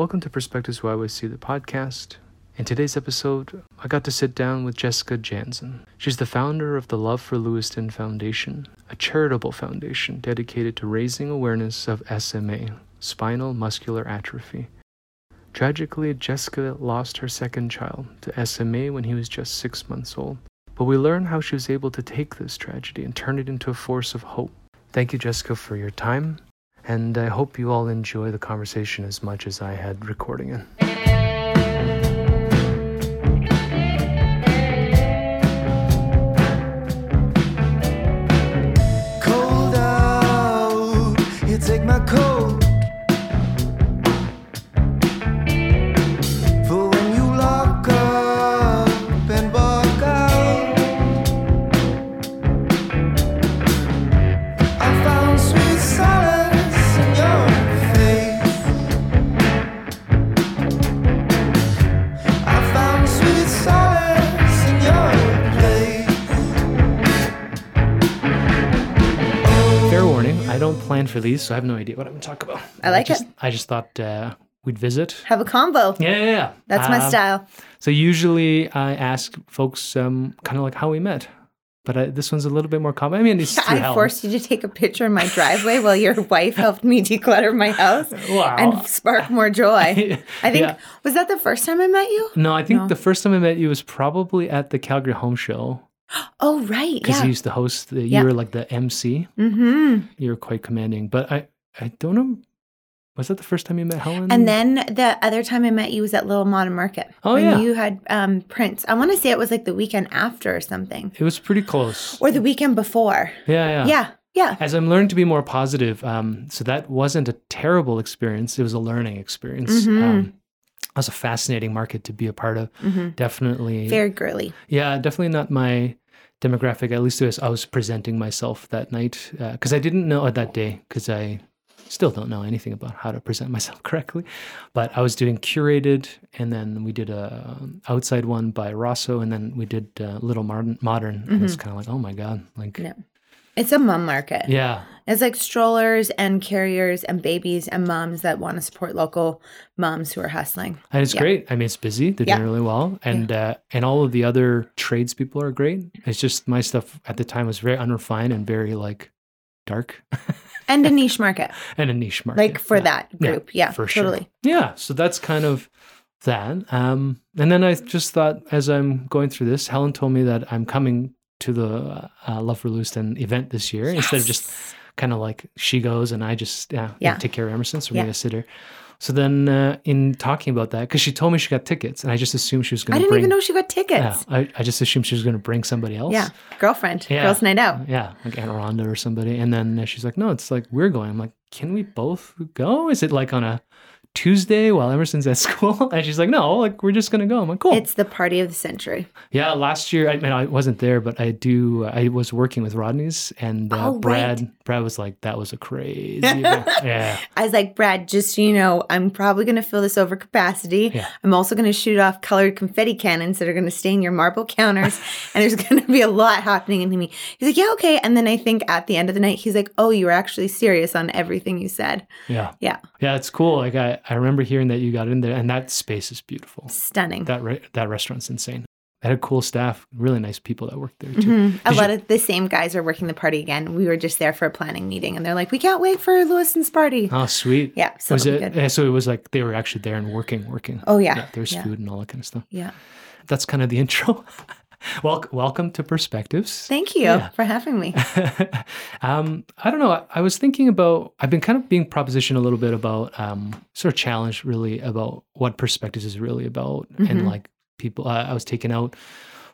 Welcome to Perspectives YYC, the podcast. In today's episode, I got to sit down with Jessica Jansen. She's the founder of the Love for Lewiston Foundation, a charitable foundation dedicated to raising awareness of SMA, spinal muscular atrophy. Tragically, Jessica lost her second child to SMA when he was just six months old. But we learn how she was able to take this tragedy and turn it into a force of hope. Thank you, Jessica, for your time, and I hope you all enjoy the conversation as much as I had recording it. Don't plan for these, so I have no idea what I'm going to talk about. I like just, it. I just thought uh, we'd visit. Have a combo. Yeah, yeah, yeah. That's my Um, style. So usually I ask folks um, kind of like how we met, but uh, this one's a little bit more common. I mean, it's I Helen. forced you to take a picture in my driveway while your wife helped me declutter my house Wow. and spark more joy. I think Yeah. was that the first time I met you? No, I think No. the first time I met you was probably at the Calgary Home Show Oh right, because yeah. you used to host. The, you Yeah. were like the MC. mm-hmm. You were quite commanding, but I, I don't know. Was that the first time you met Helen? And then the other time I met you was at Little Modern Market. Oh, when yeah. you had um, Prince. I want to say it was like the weekend after or something, it was pretty close. or the weekend before. yeah, yeah, Yeah, yeah. As I'm learning to be more positive, um, so that wasn't a terrible experience. It was a learning experience. Mhm. Um, it was a fascinating market to be a part of. hmm Definitely, Very girly. Yeah, definitely not my demographic. At least was, I was presenting myself that night because I didn't know uh, that day because I still don't know anything about how to present myself correctly. But I was doing curated, and then we did a um, outside one by Rosso, and then we did uh, Little Modern. Modern, and it's kind of like, oh my god, like Yeah. It's a mom market. yeah, It's like strollers and carriers and babies and moms that want to support local moms who are hustling. and it's Yeah. great. I mean, it's busy. They're Yeah. doing really well, and uh, and all of the other tradespeople are great. It's just my stuff at the time was very unrefined and very like dark And a niche market, and a niche market. like for Yeah. that group. Yeah, for sure. Yeah, so that's kind of that. Um, and then I just thought, as I'm going through this, Helen told me that I'm coming to the uh, Love for Lewiston event this year instead of just kind of like she goes and I just yeah, Yeah. take care of Emerson. So we're Yeah. gonna sit her. So then, uh, in talking about that, because she told me she got tickets, and I just assumed she was going I to didn't bring. even know she got yeah, tickets. I, I just assumed she was going to bring somebody else. Yeah, girlfriend, Yeah. girls' night out. Yeah, like Aunt Rhonda or somebody. And then uh, she's like, no, it's like we're going. I'm like, can we both go? Is it like on a Tuesday while Emerson's at school? And she's like, no, like we're just going to go. I'm like, cool. It's the party of the century. yeah, last year, I mean, I wasn't there, but I do, I was working with Rodney's and uh, Oh, right. Brad, Brad was like, that was a crazy. Yeah. I was like, Brad, just so you know, I'm probably going to fill this over capacity. Yeah. I'm also going to shoot off colored confetti cannons that are going to stain your marble counters. and there's going to be a lot happening into me. He's like, yeah, okay. And then I think at the end of the night, he's like, oh, you were actually serious on everything you said. Yeah. Yeah. Yeah. It's cool. Like I, I remember hearing that you got in there and that space is beautiful. Stunning. That, re- that restaurant's insane. They had cool staff, really nice people that worked there too. Mhm. A lot you- of the same guys are working the party again. We were just there for a planning meeting, and they're like, "We can't wait for Lewiston's party." Oh, sweet. Yeah, so was it? good. So it was like they were actually there and working, working. Oh yeah, there's yeah. food and all that kind of stuff. Yeah. That's kind of the intro. Wel- welcome to Perspectives. Thank you Yeah. for having me. um, I don't know. I, I was thinking about. I've been kind of being propositioned a little bit about, um, sort of challenged really about what perspectives is really about, and Mhm. like people. Uh, I was taken out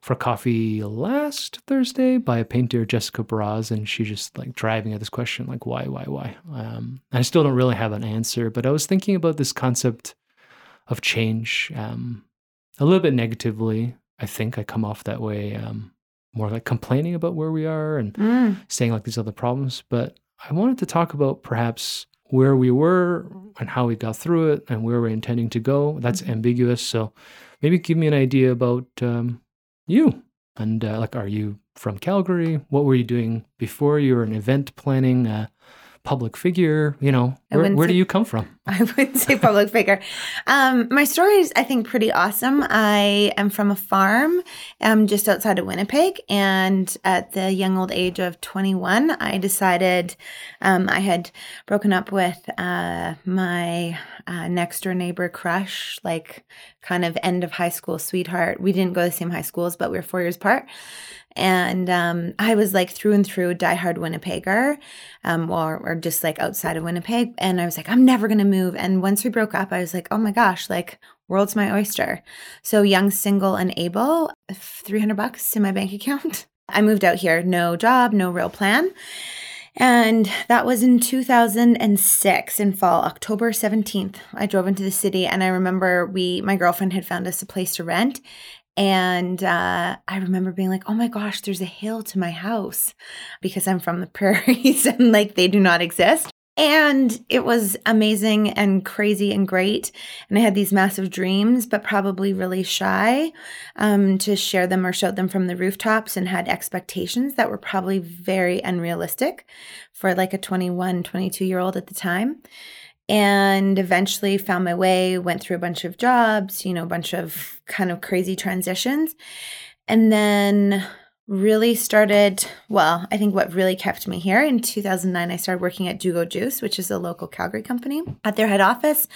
for coffee last Thursday by a painter, Jessica Braz, and she just like driving at this question, like why, why, why. Um, and I still don't really have an answer, but I was thinking about this concept of change um, a little bit negatively. I think I come off that way, um, more like complaining about where we are and Mm. saying like these other problems. But I wanted to talk about perhaps where we were and how we got through it and where we're intending to go. That's Mhm. ambiguous. So maybe give me an idea about um, you and uh, like, are you from Calgary? What were you doing before? You were an event planning uh, public figure. You know, I where, wouldn't do you come from? I wouldn't say public figure. Um, my story is, I think, pretty awesome. I am from a farm um, just outside of Winnipeg. And at the young old age of 21, I decided um, I had broken up with uh, my uh, next door neighbor crush, like kind of end of high school sweetheart. We didn't go to the same high schools, but we were four years apart. And um, I was like through and through diehard Winnipegger, um, or, or just like outside of Winnipeg. And I was like, I'm never going to move. And once we broke up, I was like, oh my gosh, like world's my oyster. So young, single, and able, 300 bucks in my bank account. I moved out here, no job, no real plan. And that was in 2006 in fall, October 17th. I drove into the city and I remember we, my girlfriend had found us a place to rent. And uh, I remember being like, oh my gosh, there's a hill to my house because I'm from the prairies and like they do not exist. And it was amazing and crazy and great. And I had these massive dreams, but probably really shy um, to share them or shout them from the rooftops and had expectations that were probably very unrealistic for like a 21, 22 year old at the time. And eventually found my way, went through a bunch of jobs, you know, a bunch of kind of crazy transitions. And then really started well i think what really kept me here in 2009 i started working at jugo juice which is a local calgary company at their head office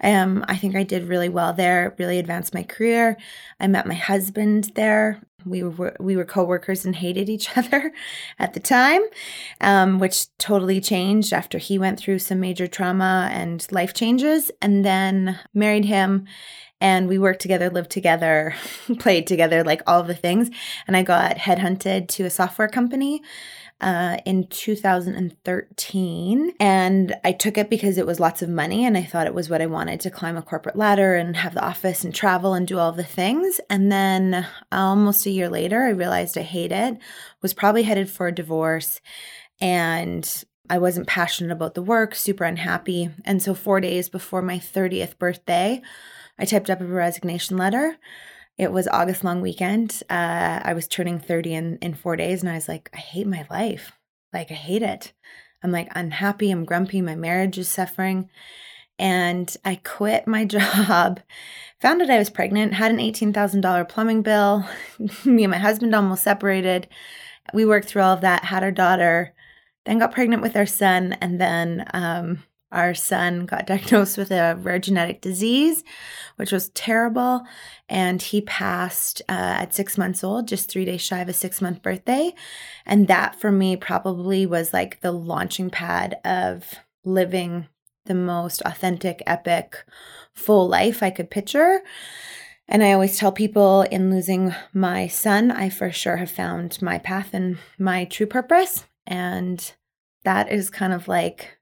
um, i think i did really well there really advanced my career i met my husband there we were we were co-workers and hated each other at the time um, which totally changed after he went through some major trauma and life changes and then married him and we worked together, lived together, played together, like all the things. And I got headhunted to a software company uh, in 2013. And I took it because it was lots of money and I thought it was what I wanted to climb a corporate ladder and have the office and travel and do all the things. And then almost a year later, I realized I hate it, was probably headed for a divorce. And I wasn't passionate about the work, super unhappy. And so, four days before my 30th birthday, I typed up a resignation letter. It was August long weekend. Uh, I was turning 30 in, in four days, and I was like, I hate my life. Like, I hate it. I'm like unhappy. I'm grumpy. My marriage is suffering. And I quit my job, found out I was pregnant, had an $18,000 plumbing bill. Me and my husband almost separated. We worked through all of that, had our daughter, then got pregnant with our son, and then um, our son got diagnosed with a rare genetic disease, which was terrible. And he passed uh, at six months old, just three days shy of a six month birthday. And that for me probably was like the launching pad of living the most authentic, epic, full life I could picture. And I always tell people in losing my son, I for sure have found my path and my true purpose. And that is kind of like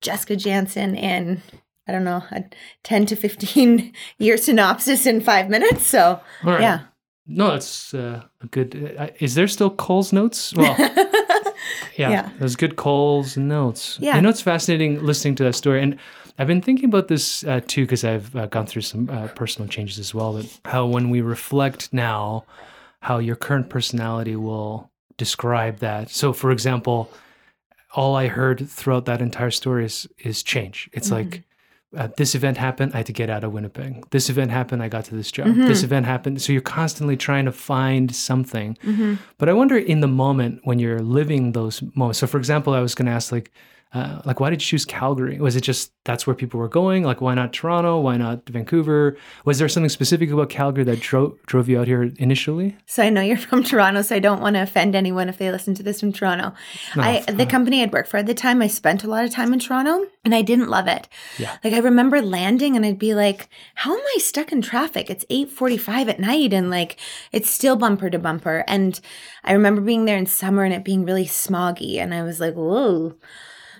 Jessica Jansen in, I don't know, a 10 to 15 year synopsis in five minutes. So, right. yeah. No, it's uh, a good. Uh, is there still Cole's notes? Well, yeah, Yeah. there's good Cole's notes. Yeah. You know, it's fascinating listening to that story. And I've been thinking about this uh, too because I've uh, gone through some uh, personal changes as well. But how when we reflect now, how your current personality will describe that. So, for example, all I heard throughout that entire story is, is change. It's mm-hmm. like, uh, this event happened, I had to get out of Winnipeg. This event happened, I got to this job. Mm-hmm. This event happened. So you're constantly trying to find something. Mm-hmm. But I wonder in the moment when you're living those moments. So, for example, I was going to ask, like, uh, like, why did you choose Calgary? Was it just that's where people were going? Like, why not Toronto? Why not Vancouver? Was there something specific about Calgary that drove drove you out here initially? So I know you're from Toronto, so I don't want to offend anyone if they listen to this from Toronto. I the company I'd worked for at the time, I spent a lot of time in Toronto and I didn't love it. Yeah. Like I remember landing and I'd be like, how am I stuck in traffic? It's 8:45 at night and like it's still bumper to bumper. And I remember being there in summer and it being really smoggy and I was like, whoa.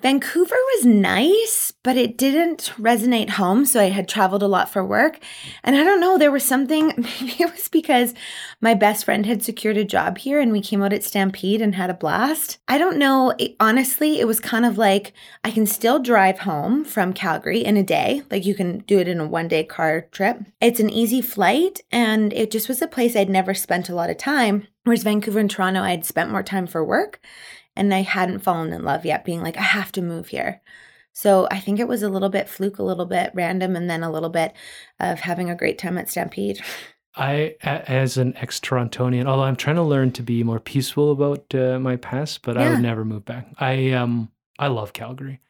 Vancouver was nice, but it didn't resonate home. So I had traveled a lot for work. And I don't know, there was something, maybe it was because my best friend had secured a job here and we came out at Stampede and had a blast. I don't know. It, honestly, it was kind of like I can still drive home from Calgary in a day. Like you can do it in a one day car trip. It's an easy flight and it just was a place I'd never spent a lot of time. Whereas Vancouver and Toronto, I'd spent more time for work and I hadn't fallen in love yet, being like, I have to move here. So I think it was a little bit fluke, a little bit random, and then a little bit of having a great time at Stampede. I, as an ex Torontonian, although I'm trying to learn to be more peaceful about uh, my past, but I would never move back. I um I love Calgary.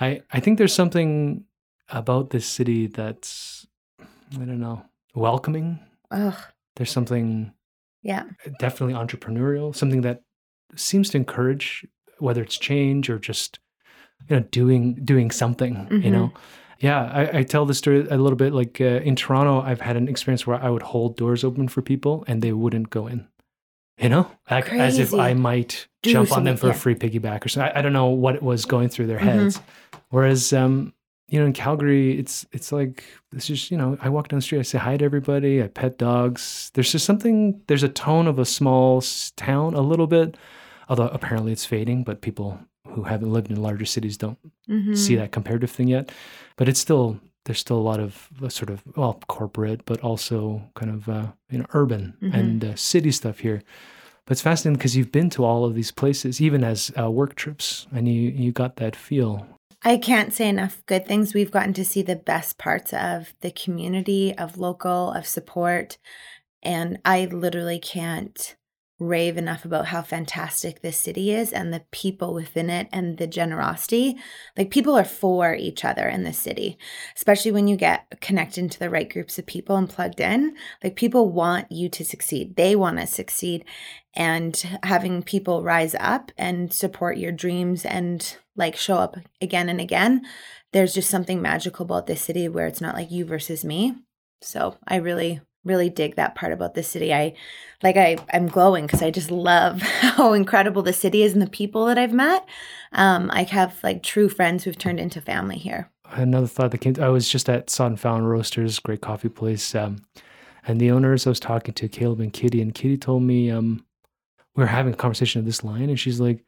I I think there's something about this city that's I don't know welcoming. Ugh, There's something yeah. definitely entrepreneurial, something that seems to encourage whether it's change or just you know doing doing something. You know, yeah. I, I tell the story a little bit like uh, in Toronto. I've had an experience where I would hold doors open for people and they wouldn't go in. You know, like as if I might Do jump on them for a free piggyback or something. I, I don't know what it was going through their Mhm. heads. Whereas, um, you know, in Calgary, it's it's like it's just you know, I walk down the street, I say hi to everybody, I pet dogs. There's just something. There's a tone of a small town, a little bit, although apparently it's fading. But people who haven't lived in larger cities don't Mhm. see that comparative thing yet. But it's still there's still a lot of uh, sort of well corporate, but also kind of uh, you know urban Mhm. and uh, city stuff here. But it's fascinating because you've been to all of these places, even as uh, work trips, and you you got that feel. I can't say enough good things. We've gotten to see the best parts of the community, of local, of support. And I literally can't rave enough about how fantastic this city is and the people within it and the generosity. Like people are for each other in this city, especially when you get connected to the right groups of people and plugged in. Like people want you to succeed, they want to succeed. And having people rise up and support your dreams and like show up again and again, there's just something magical about this city where it's not like you versus me. So I really, really dig that part about the city. I like I I'm glowing because I just love how incredible the city is and the people that I've met. Um, I have like true friends who've turned into family here. Another thought that came. I was just at and Fountain Roasters, great coffee place, um, and the owners I was talking to, Caleb and Kitty, and Kitty told me um, we were having a conversation of this line, and she's like,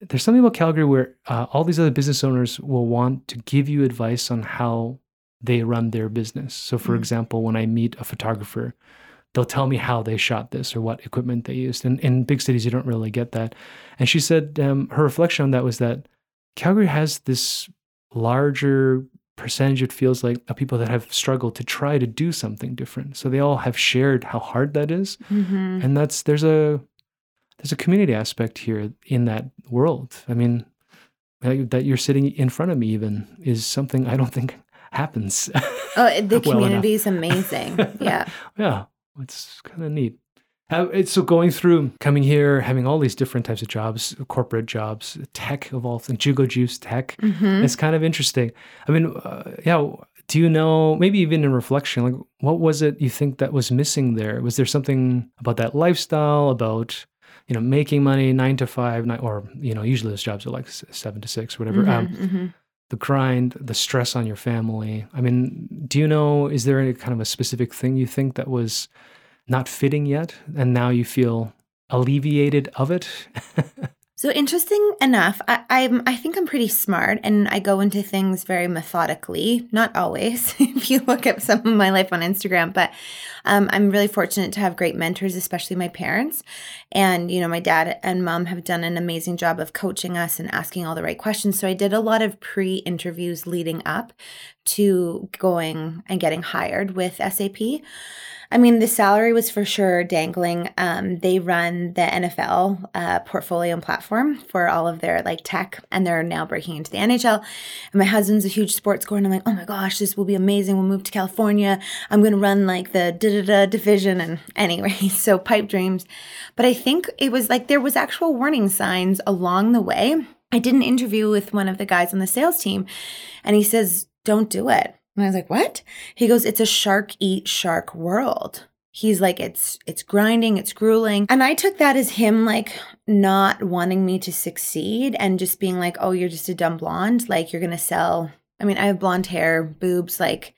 "There's something about Calgary where uh, all these other business owners will want to give you advice on how they run their business. So, for Mm. example, when I meet a photographer, they'll tell me how they shot this or what equipment they used. And in big cities, you don't really get that. And she said um, her reflection on that was that Calgary has this larger percentage, it feels like, of people that have struggled to try to do something different. So they all have shared how hard that is. Mm-hmm. And that's there's a there's a community aspect here in that world. I mean, that you're sitting in front of me even is something I don't think happens. Oh, the well enough. community is amazing. yeah. yeah, it's kind of neat. How, it's so going through coming here, having all these different types of jobs, corporate jobs, tech of all things, Jugo Juice tech. hmm It's kind of interesting. I mean, uh, yeah. Do you know, maybe even in reflection, like what was it you think that was missing there? Was there something about that lifestyle, about you know making money nine to five, nine, or you know usually those jobs are like seven to six, whatever. Um, hmm the grind, the stress on your family. I mean, do you know, is there any kind of a specific thing you think that was not fitting yet? And now you feel alleviated of it? So interesting enough, I, I'm I think I'm pretty smart and I go into things very methodically. Not always, if you look at some of my life on Instagram, but um, I'm really fortunate to have great mentors, especially my parents. And you know, my dad and mom have done an amazing job of coaching us and asking all the right questions. So I did a lot of pre-interviews leading up to going and getting hired with SAP. I mean, the salary was for sure dangling. Um, they run the NFL uh, portfolio and platform for all of their like tech, and they're now breaking into the NHL. And my husband's a huge sports score, and I'm like, oh my gosh, this will be amazing. We'll move to California. I'm going to run like the da da da division. And anyway, so pipe dreams. But I think it was like there was actual warning signs along the way. I did an interview with one of the guys on the sales team, and he says, don't do it. And I was like, "What?" He goes, "It's a shark eat shark world." He's like, "It's it's grinding, it's grueling." And I took that as him like not wanting me to succeed and just being like, "Oh, you're just a dumb blonde, like you're to sell." I mean, I have blonde hair, boobs, like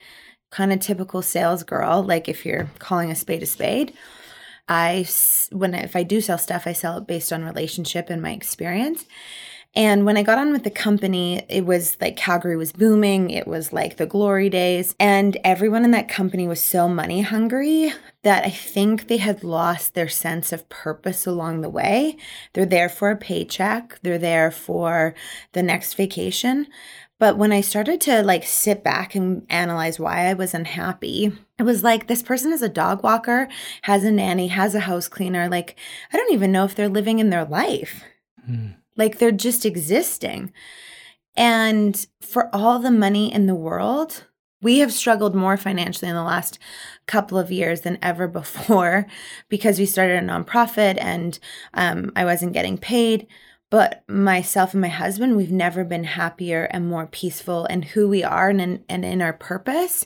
kind of typical sales girl, like if you're calling a spade a spade. I when if I do sell stuff, I sell it based on relationship and my experience. And when I got on with the company, it was like Calgary was booming. It was like the glory days. And everyone in that company was so money hungry that I think they had lost their sense of purpose along the way. They're there for a paycheck, they're there for the next vacation. But when I started to like sit back and analyze why I was unhappy, it was like this person is a dog walker, has a nanny, has a house cleaner. Like, I don't even know if they're living in their life. Mm. Like, they're just existing. And for all the money in the world, we have struggled more financially in the last couple of years than ever before because we started a nonprofit and um, I wasn't getting paid. But myself and my husband, we've never been happier and more peaceful in who we are and in, and in our purpose.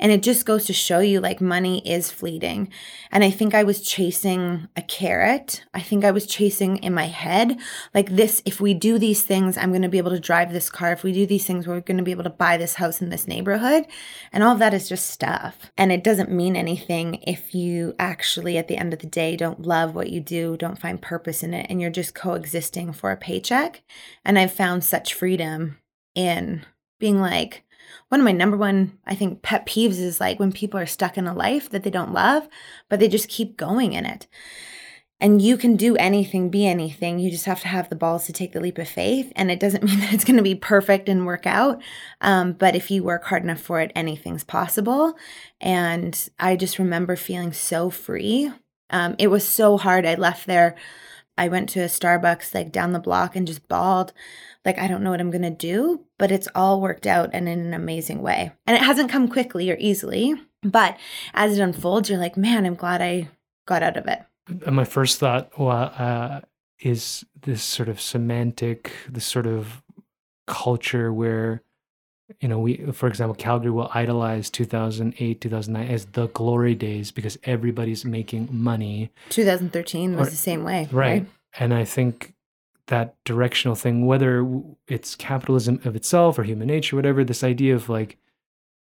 And it just goes to show you like money is fleeting. And I think I was chasing a carrot. I think I was chasing in my head, like this, if we do these things, I'm going to be able to drive this car. If we do these things, we're going to be able to buy this house in this neighborhood. And all of that is just stuff. And it doesn't mean anything if you actually, at the end of the day, don't love what you do, don't find purpose in it, and you're just coexisting for a paycheck. And I've found such freedom in being like, one of my number one, I think, pet peeves is like when people are stuck in a life that they don't love, but they just keep going in it. And you can do anything, be anything. You just have to have the balls to take the leap of faith. And it doesn't mean that it's going to be perfect and work out. Um, but if you work hard enough for it, anything's possible. And I just remember feeling so free. Um, it was so hard. I left there I went to a Starbucks like down the block and just bawled. Like, I don't know what I'm going to do, but it's all worked out and in an amazing way. And it hasn't come quickly or easily, but as it unfolds, you're like, man, I'm glad I got out of it. And my first thought well, uh, is this sort of semantic, this sort of culture where, you know, we, for example, Calgary will idolize 2008, 2009 as the glory days because everybody's making money. 2013 was Or- the same way. Right. And I think that directional thing, whether it's capitalism of itself or human nature, whatever, this idea of like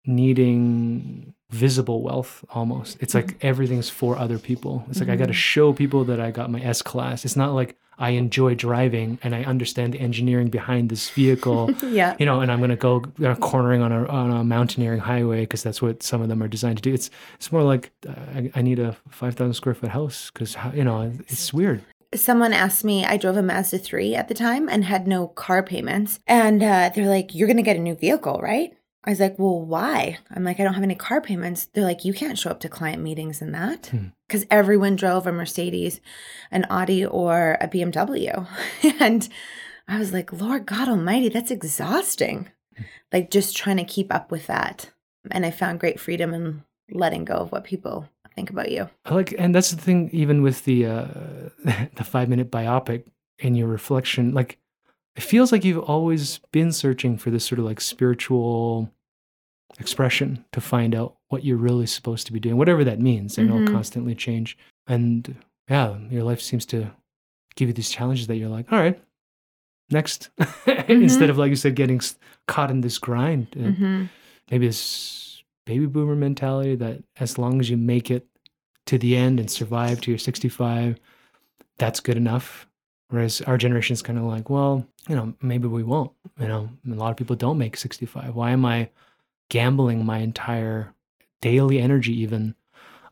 needing visible wealth almost. It's like everything's for other people. It's like I got to show people that I got my S class. It's not like I enjoy driving and I understand the engineering behind this vehicle. Yeah. You know, and I'm gonna go uh, cornering on a on a mountaineering highway because that's what some of them are designed to do. It's it's more like uh, I, I need a five thousand square foot house because you know it's weird. someone asked me i drove a mazda 3 at the time and had no car payments and uh, they're like you're gonna get a new vehicle right i was like well why? I'm like i don't have any car payments. They're like you can't show up to client meetings in that Hmm. because everyone drove a mercedes an audi or a bmw and i was like lord god almighty that's exhausting. Like just trying to keep up with that. And i found great freedom in letting go of what people think about you. I like, and that's the thing. Even with the uh, the five minute biopic in your reflection, like it feels like you've always been searching for this sort of like spiritual expression to find out what you're really supposed to be doing, whatever that means. Know Mhm. it'll constantly change, and yeah, your life seems to give you these challenges that you're like, all right, next, instead of like you said, getting caught in this grind. Uh, hmm maybe this baby boomer mentality that as long as you make it to the end and survive to your 65 that's good enough whereas our generation is kind of like well you know maybe we won't you know a lot of people don't make 65 why am i gambling my entire daily energy even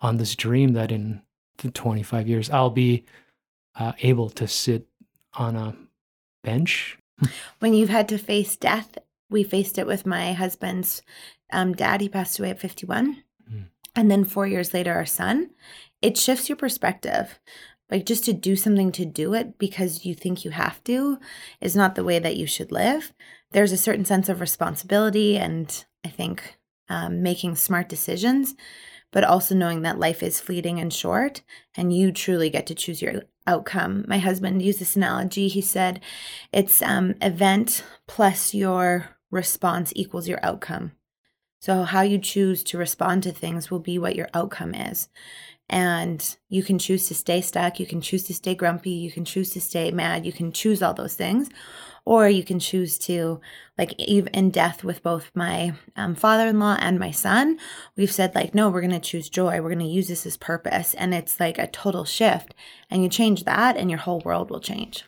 on this dream that in the 25 years i'll be uh, able to sit on a bench when you've had to face death, we faced it with my husband's um, dad. He passed away at 51. Mm. And then four years later, our son. It shifts your perspective. Like just to do something to do it because you think you have to is not the way that you should live. There's a certain sense of responsibility and I think um, making smart decisions, but also knowing that life is fleeting and short and you truly get to choose your outcome. My husband used this analogy. He said, it's um, event plus your response equals your outcome. So, how you choose to respond to things will be what your outcome is. And you can choose to stay stuck. You can choose to stay grumpy. You can choose to stay mad. You can choose all those things. Or you can choose to, like, even in death with both my um, father in law and my son, we've said, like, no, we're going to choose joy. We're going to use this as purpose. And it's like a total shift. And you change that, and your whole world will change.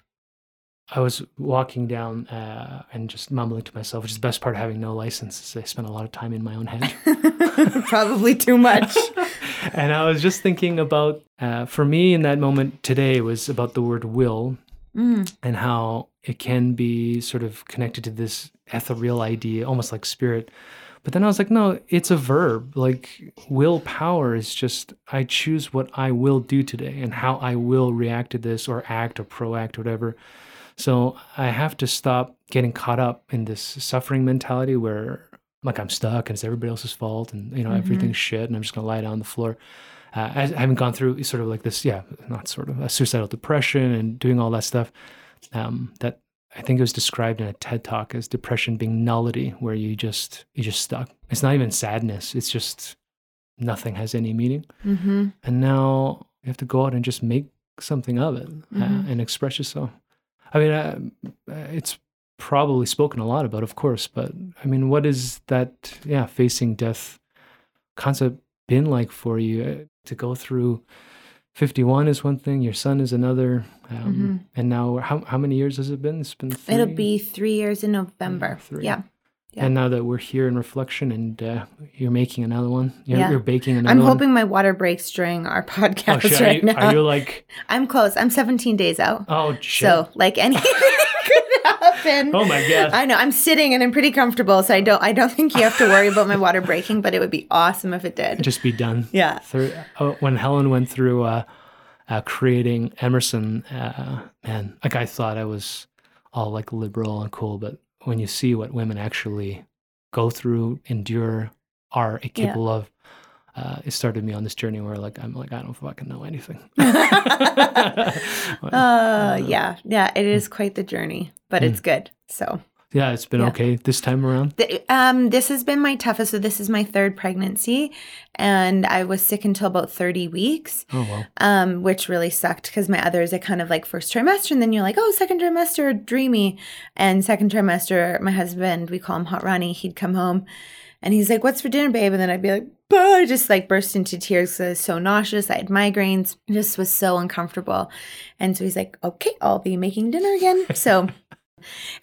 I was walking down uh, and just mumbling to myself, which is the best part of having no license. Is I spent a lot of time in my own head. Probably too much. and I was just thinking about, uh, for me in that moment today was about the word will Mm, and how it can be sort of connected to this ethereal idea, almost like spirit. But then I was like, no, it's a verb. Like willpower is just I choose what I will do today and how I will react to this or act or proact, or whatever. So I have to stop getting caught up in this suffering mentality where like I'm stuck and it's everybody else's fault and you know Mhm. everything's shit and I'm just gonna lie down on the floor. Uh, I I haven't gone through sort of like this, yeah, not sort of a suicidal depression and doing all that stuff. Um, that I think it was described in a TED talk as depression being nullity, where you just you just stuck. It's not even sadness; it's just nothing has any meaning. hmm And now you have to go out and just make something of it uh, Mhm. and express yourself. I mean, uh, it's probably spoken a lot about, of course, but I mean, what is that? Yeah, facing death concept been like for you uh, to go through? 51 is one thing, your son is another. Um, And now, how, how many years has it been? It's been three. It'll be three years in November. three. Yeah. Yeah. And now that we're here in reflection and uh, you're making another one, you're, Yeah. you're baking another I'm one. hoping my water breaks during our Oh, podcast shit. Are, right you, now. are you like, I'm close. I'm 17 days out. oh, shit. so, like anything could happen. oh my God. I know. I'm sitting and I'm pretty comfortable, so I don't. I don't think you have to worry about my water breaking, but it would be awesome if it did. just be done. Yeah. Through, oh, when Helen went through uh, uh, creating Emerson, uh, man, like I thought I was all like liberal and cool, but when you see what women actually go through, endure, are capable of, uh, it started me on this journey where like I'm like I don't fucking know anything. Uh, yeah, yeah. It is quite the journey, but Mm. it's good. So, yeah, it's been yeah. okay this time around. th- um, this has been my toughest. So this is my third pregnancy, and I was sick until about 30 weeks. Oh well. um, which really sucked because my others are kind of like first trimester, and then you're like, oh, second trimester, dreamy. And second trimester, my husband, we call him Hot Ronnie, he'd come home and he's like, what's for dinner, babe? And then I'd be like, bah, I just like burst into tears because I was so nauseous. I had migraines, It just was so uncomfortable. And so he's like, okay, I'll be making dinner again. So.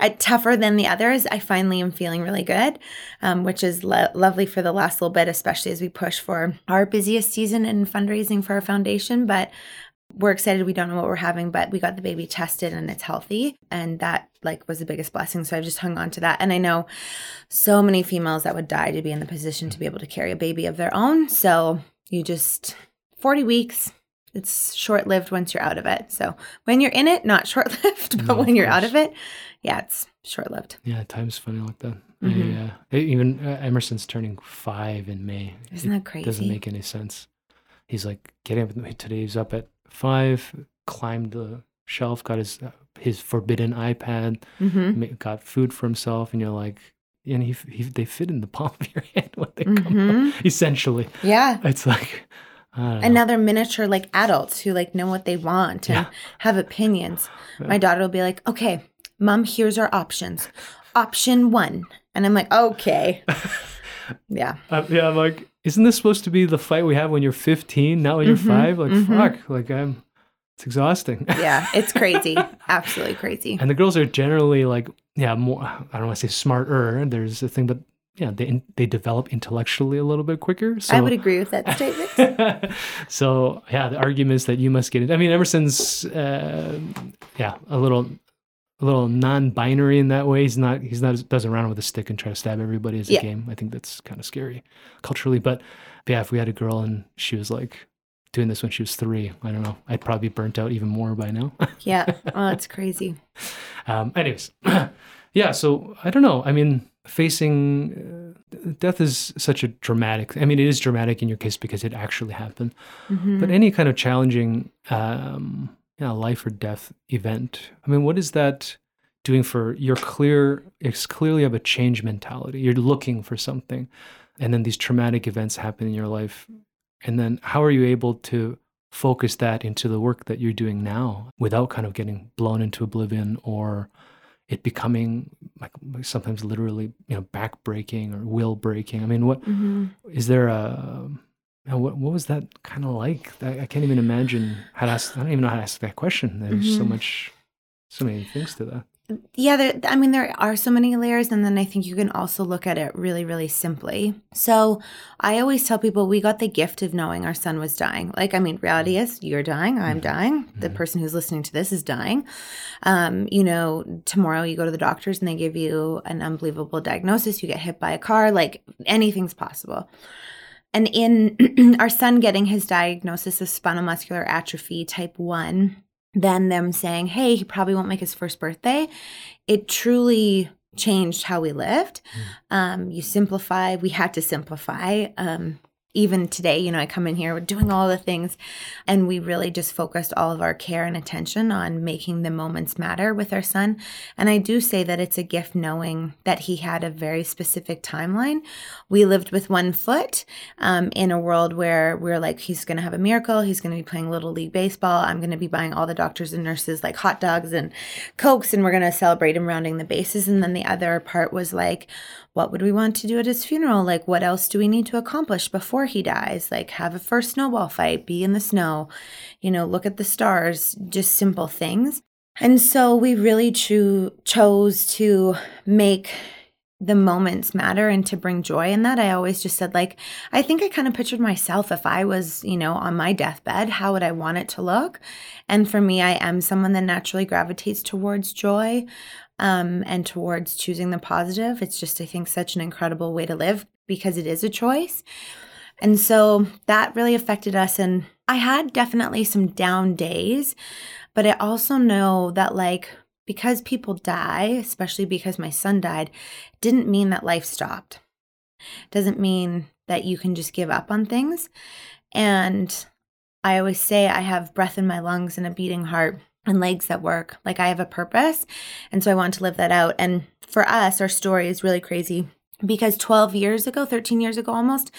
Uh, tougher than the others, I finally am feeling really good, um, which is lo- lovely for the last little bit, especially as we push for our busiest season in fundraising for our foundation. But we're excited. We don't know what we're having, but we got the baby tested and it's healthy. And that like was the biggest blessing. So I've just hung on to that. And I know so many females that would die to be in the position to be able to carry a baby of their own. So you just 40 weeks. It's short lived once you're out of it. So when you're in it, not short lived, but No, when you're out of it, yeah, it's short lived. Yeah, time's funny like that. Mhm. I, uh, even uh, Emerson's turning five in May. Isn't that crazy? Doesn't make any sense. He's like getting up today. He's up at five, climbed the shelf, got his uh, his forbidden iPad, mm-hmm. got food for himself, and you're like, and he, he they fit in the palm of your hand when they come. Mhm. Out. Essentially, Yeah. it's like I. And now they're miniature like adults who like know what they want and Yeah. have opinions. Yeah. My daughter will be like, "Okay, mom, here's our options. Option 1." And I'm like, "Okay." yeah. Uh, yeah, I'm like, isn't this supposed to be the fight we have when you're 15, not when you're Mhm, five? Like, mhm. fuck, like I'm. It's exhausting. Yeah, it's crazy. Absolutely crazy. and the girls are generally like yeah more i don't want to say smarter there's a thing but yeah they they develop intellectually a little bit quicker so I would agree with that statement. so yeah the arguments that you must get it i mean emerson's uh, yeah a little a little non-binary in that way he's not he's not doesn't run with a stick and try to stab everybody as a game i think that's kind of scary culturally but yeah if we had a girl and she was like doing this when she was three i don't know i'd probably be burnt out even more by now Yeah. Oh, it's crazy. um, anyways, yeah. So I don't know. I mean, facing uh, death is such a dramatic. I mean, it is dramatic in your case because it actually happened. Mhm. But any kind of challenging, um, you know, life or death event. I mean, what is that doing for your clear? It's clearly have a change mentality. You're looking for something, and then these traumatic events happen in your life, and then how are you able to focus that into the work that you're doing now without kind of getting blown into oblivion or it becoming like sometimes literally you know back breaking or will breaking i mean what Mhm. is there a what, what was that kind of like I, I can't even imagine how to ask i don't even know how to ask that question there's so Mhm. much So many things to that. Yeah, there, I mean, there are so many layers. And then I think you can also look at it really, really simply. So I always tell people we got the gift of knowing our son was dying. Like, I mean, reality mm-hmm. is you're dying, I'm mm-hmm. dying, the mm-hmm. person who's listening to this is dying. Um, you know, tomorrow you go to the doctors and they give you an unbelievable diagnosis, you get hit by a car, like anything's possible. And in our son getting his diagnosis of spinal muscular atrophy type 1, then them saying, hey, he probably won't make his first birthday, it truly changed how we lived. Um, you simplify, we had to simplify. Um, even today, you know, I come in here, we're doing all the things, and we really just focused all of our care and attention on making the moments matter with our son. And I do say that it's a gift knowing that he had a very specific timeline. We lived with one foot um, in a world where we're like, he's going to have a miracle. He's going to be playing little league baseball. I'm going to be buying all the doctors and nurses like hot dogs and cokes, and we're going to celebrate him rounding the bases. And then the other part was like, what would we want to do at his funeral? Like, what else do we need to accomplish before he dies? Like, have a first snowball fight, be in the snow, you know, look at the stars, just simple things. And so we really cho- chose to make the moments matter and to bring joy in that. I always just said, like, I think I kind of pictured myself if I was, you know, on my deathbed, how would I want it to look? And for me, I am someone that naturally gravitates towards joy um, and towards choosing the positive. It's just, I think, such an incredible way to live because it is a choice. And so that really affected us. And I had definitely some down days, but I also know that, like, because people die, especially because my son died, didn't mean that life stopped. Doesn't mean that you can just give up on things. And I always say I have breath in my lungs and a beating heart and legs that work. Like I have a purpose. And so I want to live that out. And for us, our story is really crazy because 12 years ago, 13 years ago almost,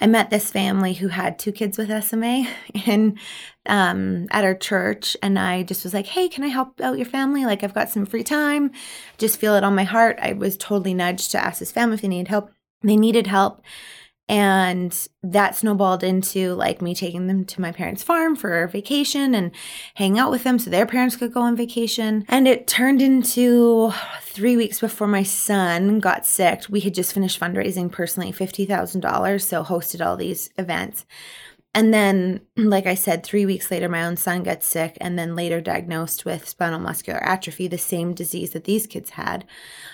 I met this family who had two kids with SMA in um, at our church, and I just was like, "Hey, can I help out your family? Like, I've got some free time. Just feel it on my heart." I was totally nudged to ask this family if they needed help. They needed help, and that snowballed into like me taking them to my parents' farm for vacation and hang out with them so their parents could go on vacation. And it turned into three weeks before my son got sick. We had just finished fundraising personally $50,000, so hosted all these events. And then, like I said, three weeks later, my own son gets sick and then later diagnosed with spinal muscular atrophy, the same disease that these kids had.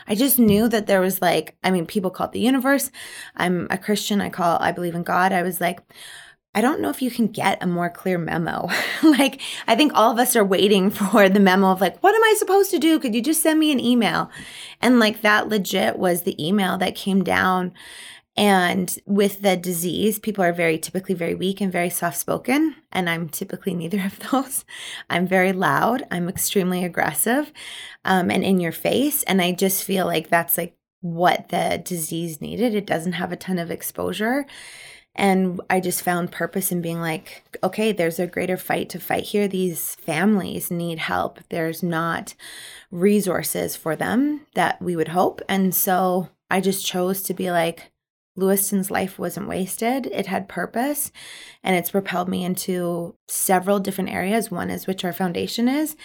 I just knew that there was like, I mean, people call it the universe. I'm a Christian. I call, I believe in God. I was like, I don't know if you can get a more clear memo. like, I think all of us are waiting for the memo of like, what am I supposed to do? Could you just send me an email? And like, that legit was the email that came down and with the disease, people are very typically very weak and very soft spoken. And I'm typically neither of those. I'm very loud, I'm extremely aggressive um, and in your face. And I just feel like that's like what the disease needed. It doesn't have a ton of exposure. And I just found purpose in being like, okay, there's a greater fight to fight here. These families need help. There's not resources for them that we would hope. And so I just chose to be like, Lewiston's life wasn't wasted. It had purpose and it's propelled me into several different areas. One is which our foundation is.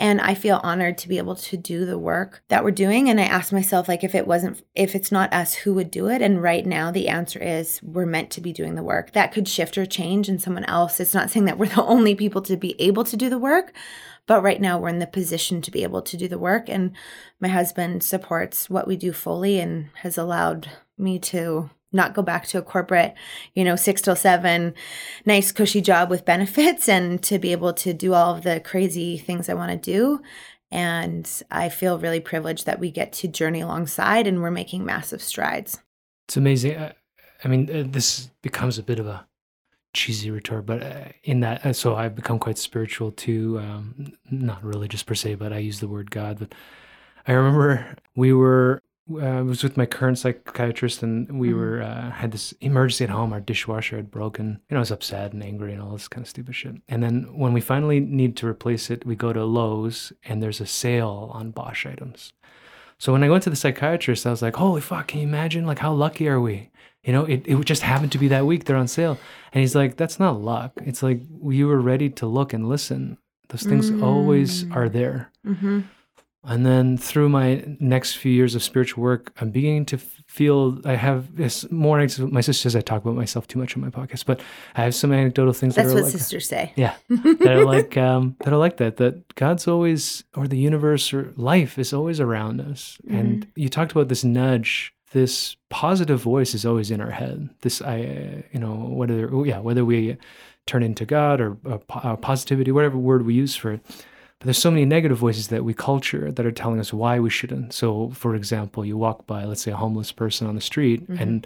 And I feel honored to be able to do the work that we're doing. And I ask myself, like, if it wasn't, if it's not us, who would do it? And right now, the answer is we're meant to be doing the work. That could shift or change in someone else. It's not saying that we're the only people to be able to do the work, but right now we're in the position to be able to do the work. And my husband supports what we do fully and has allowed me to not go back to a corporate, you know, six till seven, nice, cushy job with benefits and to be able to do all of the crazy things I want to do. And I feel really privileged that we get to journey alongside and we're making massive strides. It's amazing. I, I mean, uh, this becomes a bit of a cheesy retort, but uh, in that, uh, so I've become quite spiritual too. Um, not religious per se, but I use the word God. But I remember we were I was with my current psychiatrist, and we mm-hmm. were uh, had this emergency at home. Our dishwasher had broken. You know, I was upset and angry and all this kind of stupid shit. And then when we finally need to replace it, we go to Lowe's, and there's a sale on Bosch items. So when I went to the psychiatrist, I was like, "Holy fuck! Can you imagine? Like, how lucky are we? You know, it it just happened to be that week they're on sale." And he's like, "That's not luck. It's like you were ready to look and listen. Those things always Mm. are there. hmm And then through my next few years of spiritual work, I'm beginning to feel I have this more. My sister says I talk about myself too much on my podcast, but I have some anecdotal things That's that are what like, sisters say. yeah, that are like um, that are like that. That God's always, or the universe, or life is always around us. And you talked about this nudge. This positive voice is always in our head. This, I, uh, you know, whether yeah, whether we turn into God or, or uh, positivity, whatever word we use for it. But there's so many negative voices that we culture that are telling us why we shouldn't. So, for example, you walk by, let's say, a homeless person on the street, and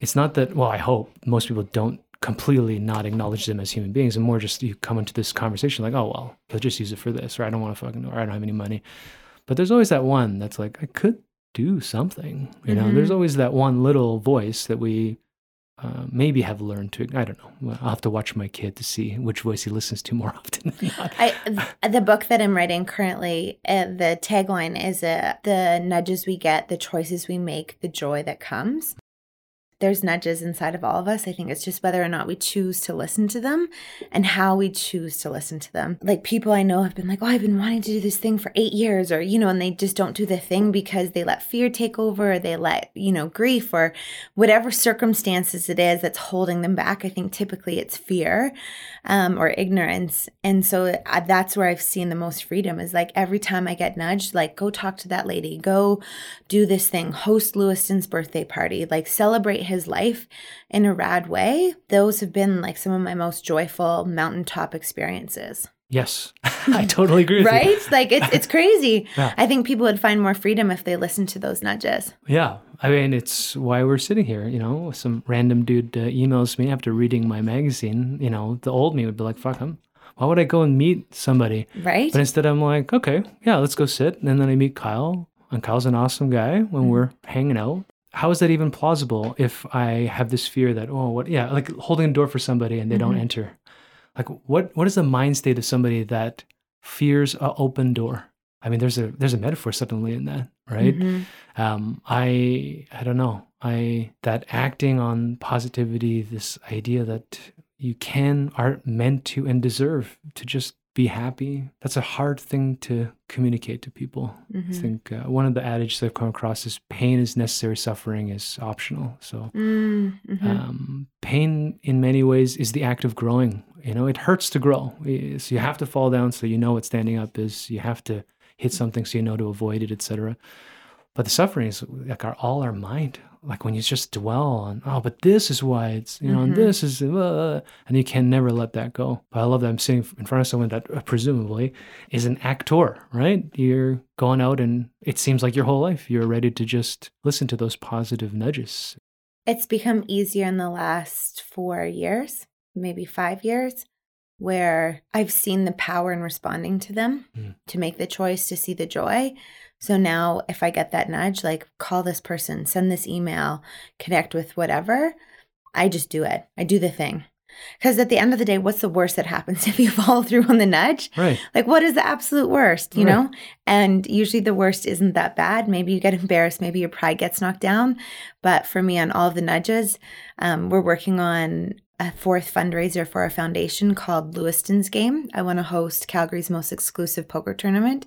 it's not that. Well, I hope most people don't completely not acknowledge them as human beings, and more just you come into this conversation like, oh well, he'll just use it for this, or I don't want to fucking, or I don't have any money. But there's always that one that's like, I could do something. You know, Mhm. there's always that one little voice that we uh, maybe have learned to. I don't know. I'll have to watch my kid to see which voice he listens to more often. I the book that I'm writing currently, uh, the tagline is uh, the nudges we get, the choices we make, the joy that comes. There's nudges inside of all of us. I think it's just whether or not we choose to listen to them and how we choose to listen to them. Like people I know have been like, "Oh, I've been wanting to do this thing for 8 years," or you know, and they just don't do the thing because they let fear take over, or they let, you know, grief or whatever circumstances it is that's holding them back. I think typically it's fear um, or ignorance. And so uh, that's where I've seen the most freedom is like every time I get nudged, like go talk to that lady, go do this thing, host Lewiston's birthday party, like celebrate his life in a rad way. Those have been like some of my most joyful mountaintop experiences. Yes, I totally agree with you. Right? like it's it's crazy. Yeah. I think people would find more freedom if they listened to those nudges. Yeah, I mean, it's why we're sitting here. You know, some random dude uh, emails me after reading my magazine. You know, the old me would be like, "Fuck him." Why would I go and meet somebody? Right? But instead, I'm like, "Okay, yeah, let's go sit." And then I meet Kyle, and Kyle's an awesome guy when we're hanging out. How is that even plausible if I have this fear that, oh, what, yeah, like holding a door for somebody and they don't enter? Like, what, what is the mind state of somebody that fears a open door? I mean, there's a there's a metaphor suddenly in that, right? Mhm. um, I I don't know. I that acting on positivity, this idea that you can are meant to and deserve to just be happy. That's a hard thing to communicate to people. I Mhm. think uh, one of the adages I've come across is pain is necessary, suffering is optional. So Mm, mhm. um, pain in many ways is the act of growing you know it hurts to grow so you have to fall down so you know what standing up is you have to hit something so you know to avoid it etc but the suffering is like our all our mind like when you just dwell on oh but this is why it's you know and Mhm. this is uh, and you can never let that go but i love that i'm sitting in front of someone that uh, presumably is an actor right you're going out and it seems like your whole life you're ready to just listen to those positive nudges It's become easier in the last four years, maybe five years, where I've seen the power in responding to them Mm. to make the choice to see the joy. So now, if I get that nudge, like call this person, send this email, connect with whatever, I just do it. I do the thing. Because at the end of the day, what's the worst that happens if you follow through on the nudge? right Like, what is the absolute worst, you Right. know? And usually the worst isn't that bad. Maybe you get embarrassed, maybe your pride gets knocked down. But for me, on all of the nudges, um, we're working on a fourth fundraiser for our foundation called Lewiston's Game. I want to host Calgary's most exclusive poker tournament.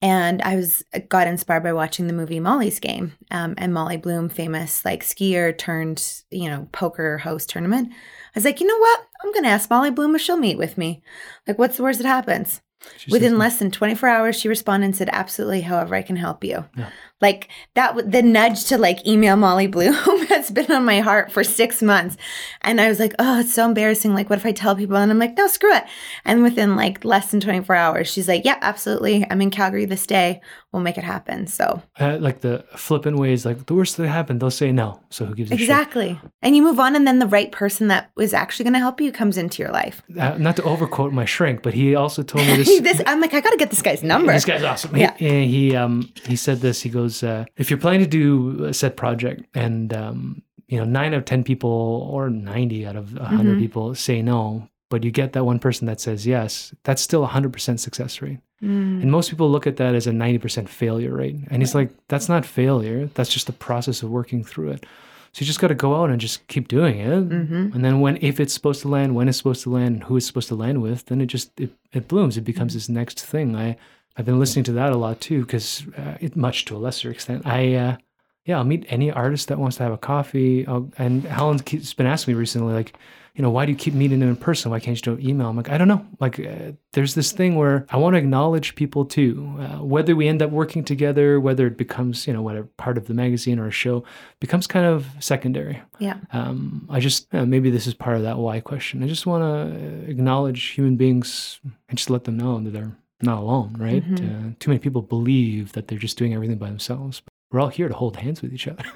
And I was got inspired by watching the movie Molly's Game, um, and Molly Bloom, famous like skier turned you know poker host tournament. I was like, you know what? I'm gonna ask Molly Bloom if she'll meet with me. Like, what's the worst that happens? She Within less than 24 hours, she responded and said, Absolutely, however, I can help you. Yeah. Like that, the nudge to like email Molly Bloom has been on my heart for six months. And I was like, Oh, it's so embarrassing. Like, what if I tell people? And I'm like, No, screw it. And within like less than 24 hours, she's like, Yeah, absolutely. I'm in Calgary this day. We'll make it happen. So, uh, like the flippant ways, like the worst that happened, they'll say no. So who gives a exactly. And you move on, and then the right person that is actually going to help you comes into your life. Uh, not to overquote my shrink, but he also told me this. this, I'm like, I got to get this guy's number. This guy's awesome. Yeah. He, he um he said this. He goes, uh, if you're planning to do a set project and um you know nine out of ten people or ninety out of 100 Mhm. people say no, but you get that one person that says yes, that's still a hundred percent success rate. Mm. And most people look at that as a 90% failure rate. And he's like, that's not failure. That's just the process of working through it. So you just got to go out and just keep doing it. Mm-hmm. And then when, if it's supposed to land, when it's supposed to land, and who it's supposed to land with, then it just it, it blooms. It becomes this next thing. I I've been listening to that a lot too, because uh, it much to a lesser extent. I uh, yeah, I'll meet any artist that wants to have a coffee. I'll, and Helen keeps been asking me recently, like, you know, why do you keep meeting them in person? Why can't you do email? I'm like, I don't know. Like, uh, there's this thing where I want to acknowledge people too, uh, whether we end up working together, whether it becomes, you know, whatever part of the magazine or a show becomes kind of secondary. Yeah. Um, I just uh, maybe this is part of that why question. I just want to acknowledge human beings and just let them know that they're not alone, right? Uh, too many people believe that they're just doing everything by themselves. We're all here to hold hands with each other.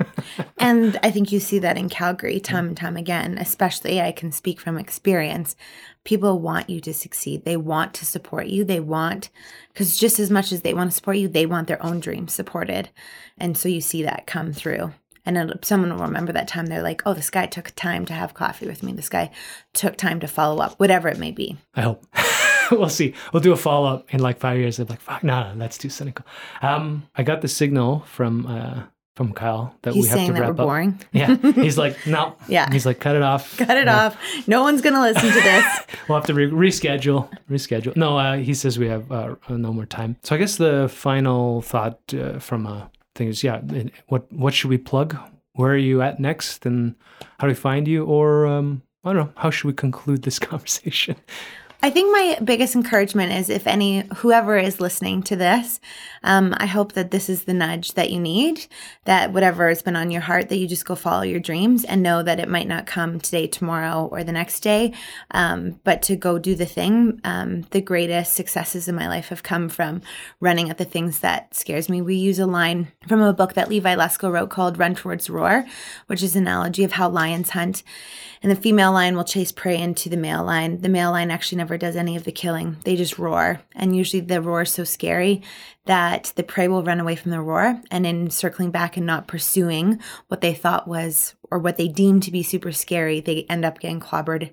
And I think you see that in Calgary time and time again, especially I can speak from experience. People want you to succeed. They want to support you. They want, because just as much as they want to support you, they want their own dreams supported. And so you see that come through. And someone will remember that time they're like, oh, this guy took time to have coffee with me. This guy took time to follow up, whatever it may be. I hope. we'll see. We'll do a follow up in like five years. I'm like, fuck, no, no, that's too cynical. Um, I got the signal from uh, from Kyle that He's we have to that we're wrap up. boring. Yeah, he's like, no. Yeah. He's like, cut it off. Cut it Yeah. off. No one's going to listen to this. We'll have to re- reschedule. Reschedule. No, uh, he says we have uh, no more time. So I guess the final thought uh, from a thing is, yeah, it- what what should we plug? Where are you at next, and how do we find you? Or um, I don't know. How should we conclude this conversation? I think my biggest encouragement is if any, whoever is listening to this, um, I hope that this is the nudge that you need, that whatever has been on your heart, that you just go follow your dreams and know that it might not come today, tomorrow, or the next day, um, but to go do the thing. Um, the greatest successes in my life have come from running at the things that scares me. We use a line from a book that Levi Lusko wrote called Run Towards Roar, which is an analogy of how lions hunt. And the female lion will chase prey into the male lion. The male lion actually never does any of the killing. They just roar. And usually the roar is so scary that the prey will run away from the roar. And in circling back and not pursuing what they thought was or what they deemed to be super scary, they end up getting clobbered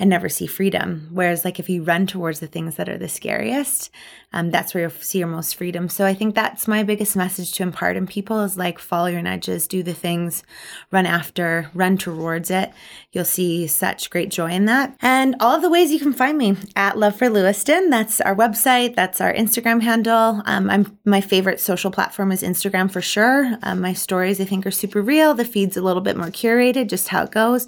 and never see freedom. Whereas, like, if you run towards the things that are the scariest, um, that's where you'll see your most freedom. So, I think that's my biggest message to impart in people is like, follow your nudges, do the things, run after, run towards it. You'll see such great joy in that. And all of the ways you can find me at Love for Lewiston. That's our website, that's our Instagram handle. Um, I'm my favorite social platform is Instagram for sure. Um, my stories, I think, are super real. The feed's a little bit more curated, just how it goes.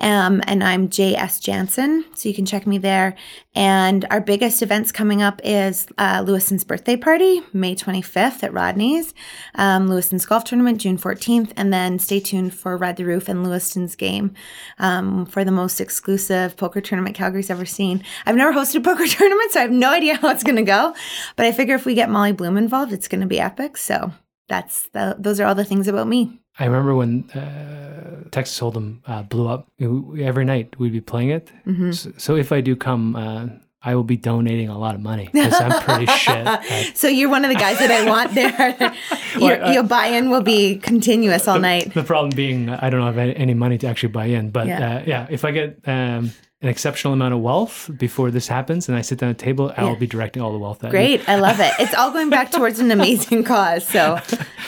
Um, and I'm JS Jansen, so you can check me there. And our biggest events coming up is uh, Lewiston's birthday party, May 25th at Rodney's, um, Lewiston's golf tournament, June 14th, and then stay tuned for Ride the Roof and Lewiston's game um, for the most exclusive poker tournament Calgary's ever seen. I've never hosted a poker tournament, so I have no idea how it's going to go. But I figure if we get Molly Bloom involved, it's going to be epic. So that's the, those are all the things about me. I remember when uh, Texas Hold'em uh, blew up. it- every night we'd be playing it. Mm-hmm. So, so if I do come, uh, I will be donating a lot of money because I'm pretty shit. At, So you're one of the guys that I want there. your, Well, your buy-in will be continuous all night. the problem being, I don't have any money to actually buy in. But Yeah. yeah, uh, yeah if I get um, an exceptional amount of wealth before this happens and I sit down at a table, I'll be directing all the wealth. At. Great, I love it. It's all going back towards an amazing cause. So,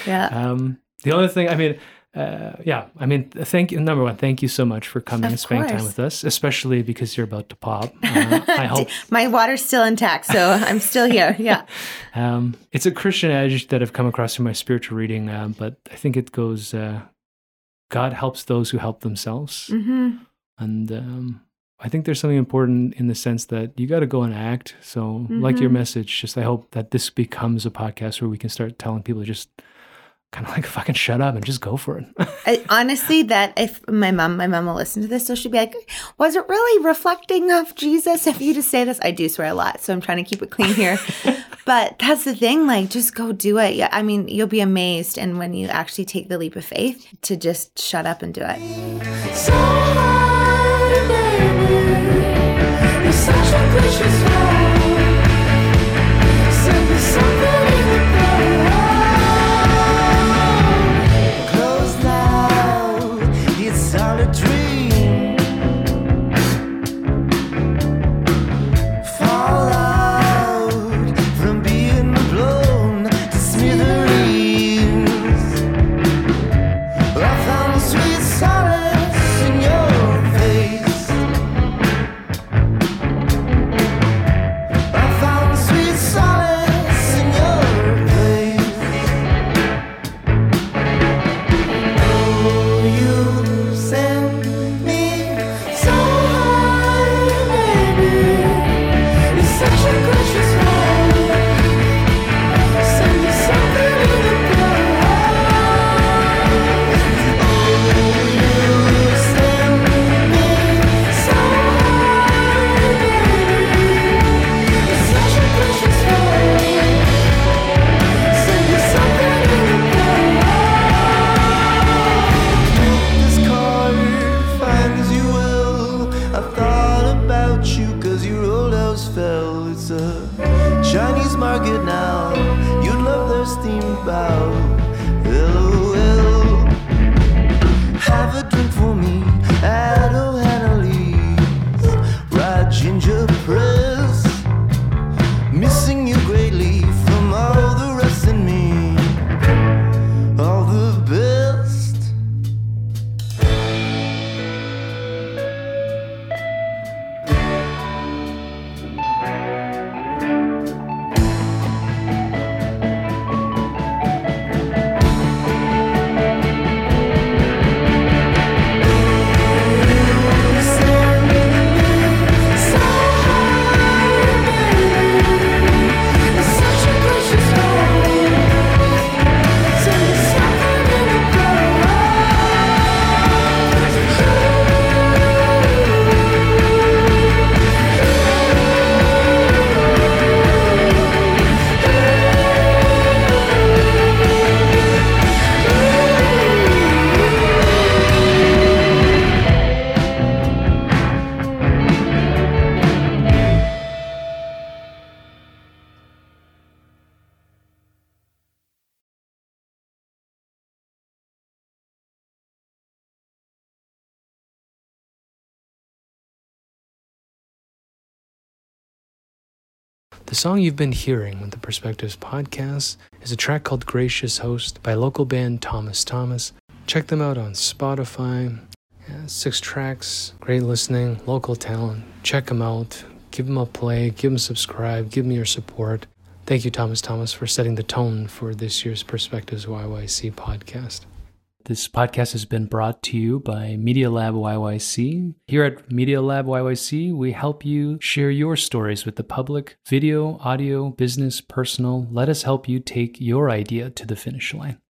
yeah, Um, the only thing, I mean, uh, yeah, I mean, thank you. Number one, thank you so much for coming Of and spending time with us, especially because you're about to pop. Uh, I hope my water's still intact, so I'm still here. Yeah, um, it's a Christian edge that I've come across in my spiritual reading, um, but I think it goes, uh, God helps those who help themselves. hmm And um, I think there's something important in the sense that you got to go and act. So, like your Mhm. message, just I hope that this becomes a podcast where we can start telling people just kind of like fucking shut up and just go for it. I, honestly, that if my mom, my mom will listen to this, so she'll be like, "Was it really reflecting of Jesus if you just say this?" I do swear a lot, so I'm trying to keep it clean here. but that's the thing, like, just go do it. Yeah, I mean, you'll be amazed, and when you actually take the leap of faith to just shut up and do it. So hard, The song you've been hearing with the Perspectives podcast is a track called Gracious Host by local band Thomas Thomas. Check them out on Spotify. Yeah, six tracks, great listening, local talent. Check them out. Give them a play, give them subscribe, give me your support. Thank you, Thomas Thomas, for setting the tone for this year's Perspectives YYC podcast. This podcast has been brought to you by Media Lab YYC. Here at Media Lab YYC, we help you share your stories with the public video, audio, business, personal. Let us help you take your idea to the finish line.